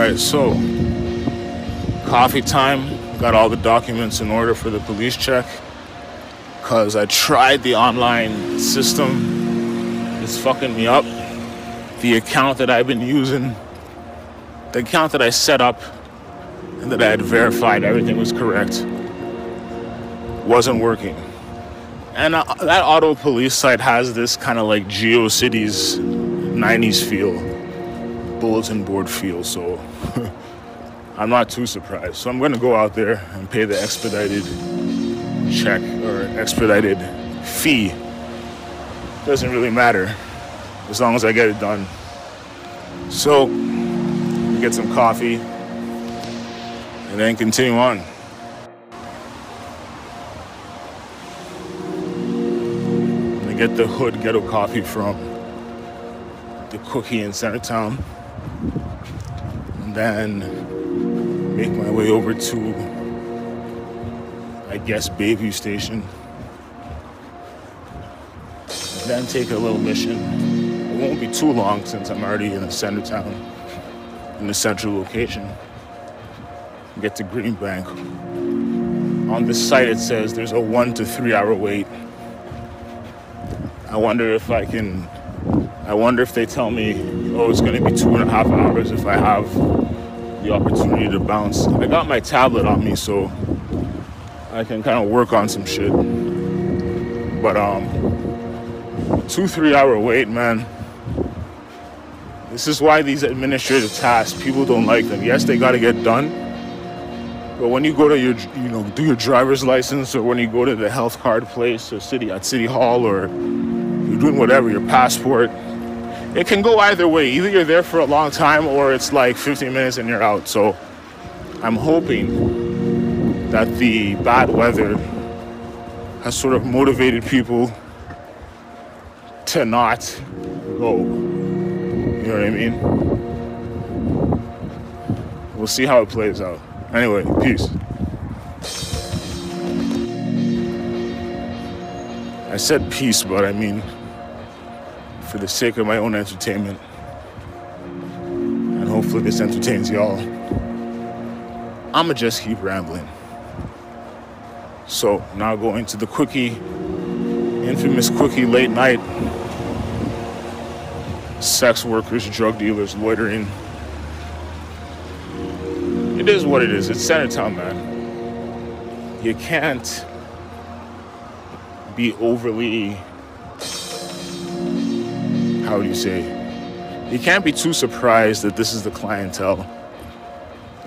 right, so coffee time. Got all the documents in order for the police check. Cause I tried the online system. It's fucking me up. The account that I've been using, the account that I set up and that I had verified everything was correct, wasn't working. And uh, that Ottawa police site has this kind of like GeoCities 90s feel, bulletin board feel. So I'm not too surprised. So I'm going to go out there and pay the expedited check or expedited fee. Doesn't really matter as long as I get it done. So, get some coffee and then continue on. I get the hood ghetto coffee from the quickie in Centertown. And then make my way over to, I guess, Bayview Station. Then take a little mission. It won't be too long since I'm already in the center town, in the central location. Get to Greenbank. On this site, it says there's a one to three hour wait. I wonder if I can I wonder if they tell me, oh, it's going to be two and a half hours if I have the opportunity to bounce. I got my tablet on me, so I can kind of work on some shit. But um, two three hour wait, man. This is why these administrative tasks people don't like them. Yes, they got to get done, but when you go to your, you know, do your driver's license, or when you go to the health card place, or city at city hall, or you're doing whatever, your passport, it can go either way. Either you're there for a long time or it's like 15 minutes and you're out. So I'm hoping that the bad weather has sort of motivated people to not go. You know what I mean? We'll see how it plays out. Anyway, peace. I said peace, but I mean for the sake of my own entertainment. And hopefully this entertains y'all. I'ma just keep rambling. So now going to the quickie, infamous quickie late night. Sex workers, drug dealers, loitering. It is what it is. It's Centertown, man. You can't be overly how would you say? You can't be too surprised that this is the clientele,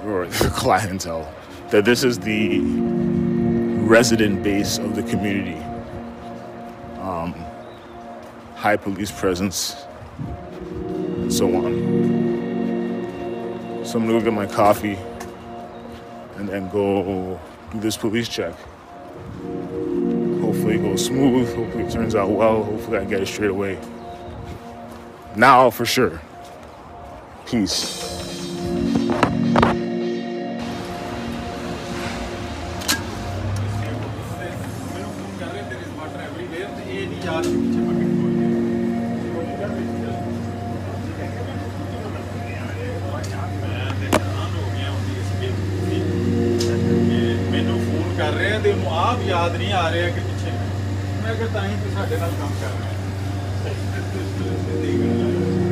or the clientele, that this is the resident base of the community. Um, high police presence, and so on. So I'm gonna go get my coffee and then go do this police check. Hopefully it goes smooth, hopefully it turns out well, hopefully I get it straight away. Now for sure. Peace. ਮੈਨੂੰ phone ਕਰ ਰਹੇ ਆ ਤੇ ਉਹਨੂੰ ਆਪ ਯਾਦ ਨਹੀਂ ਆ ਰਿਹਾ ਕਿ ਪਿੱਛੇ ਮੈਂ ਕਿਹਾ ਤਾਂ ਹੀ ਤੂੰ ਸਾਡੇ ਨਾਲ ਕੰਮ ਕਰ ਰਿਹਾ Dios te.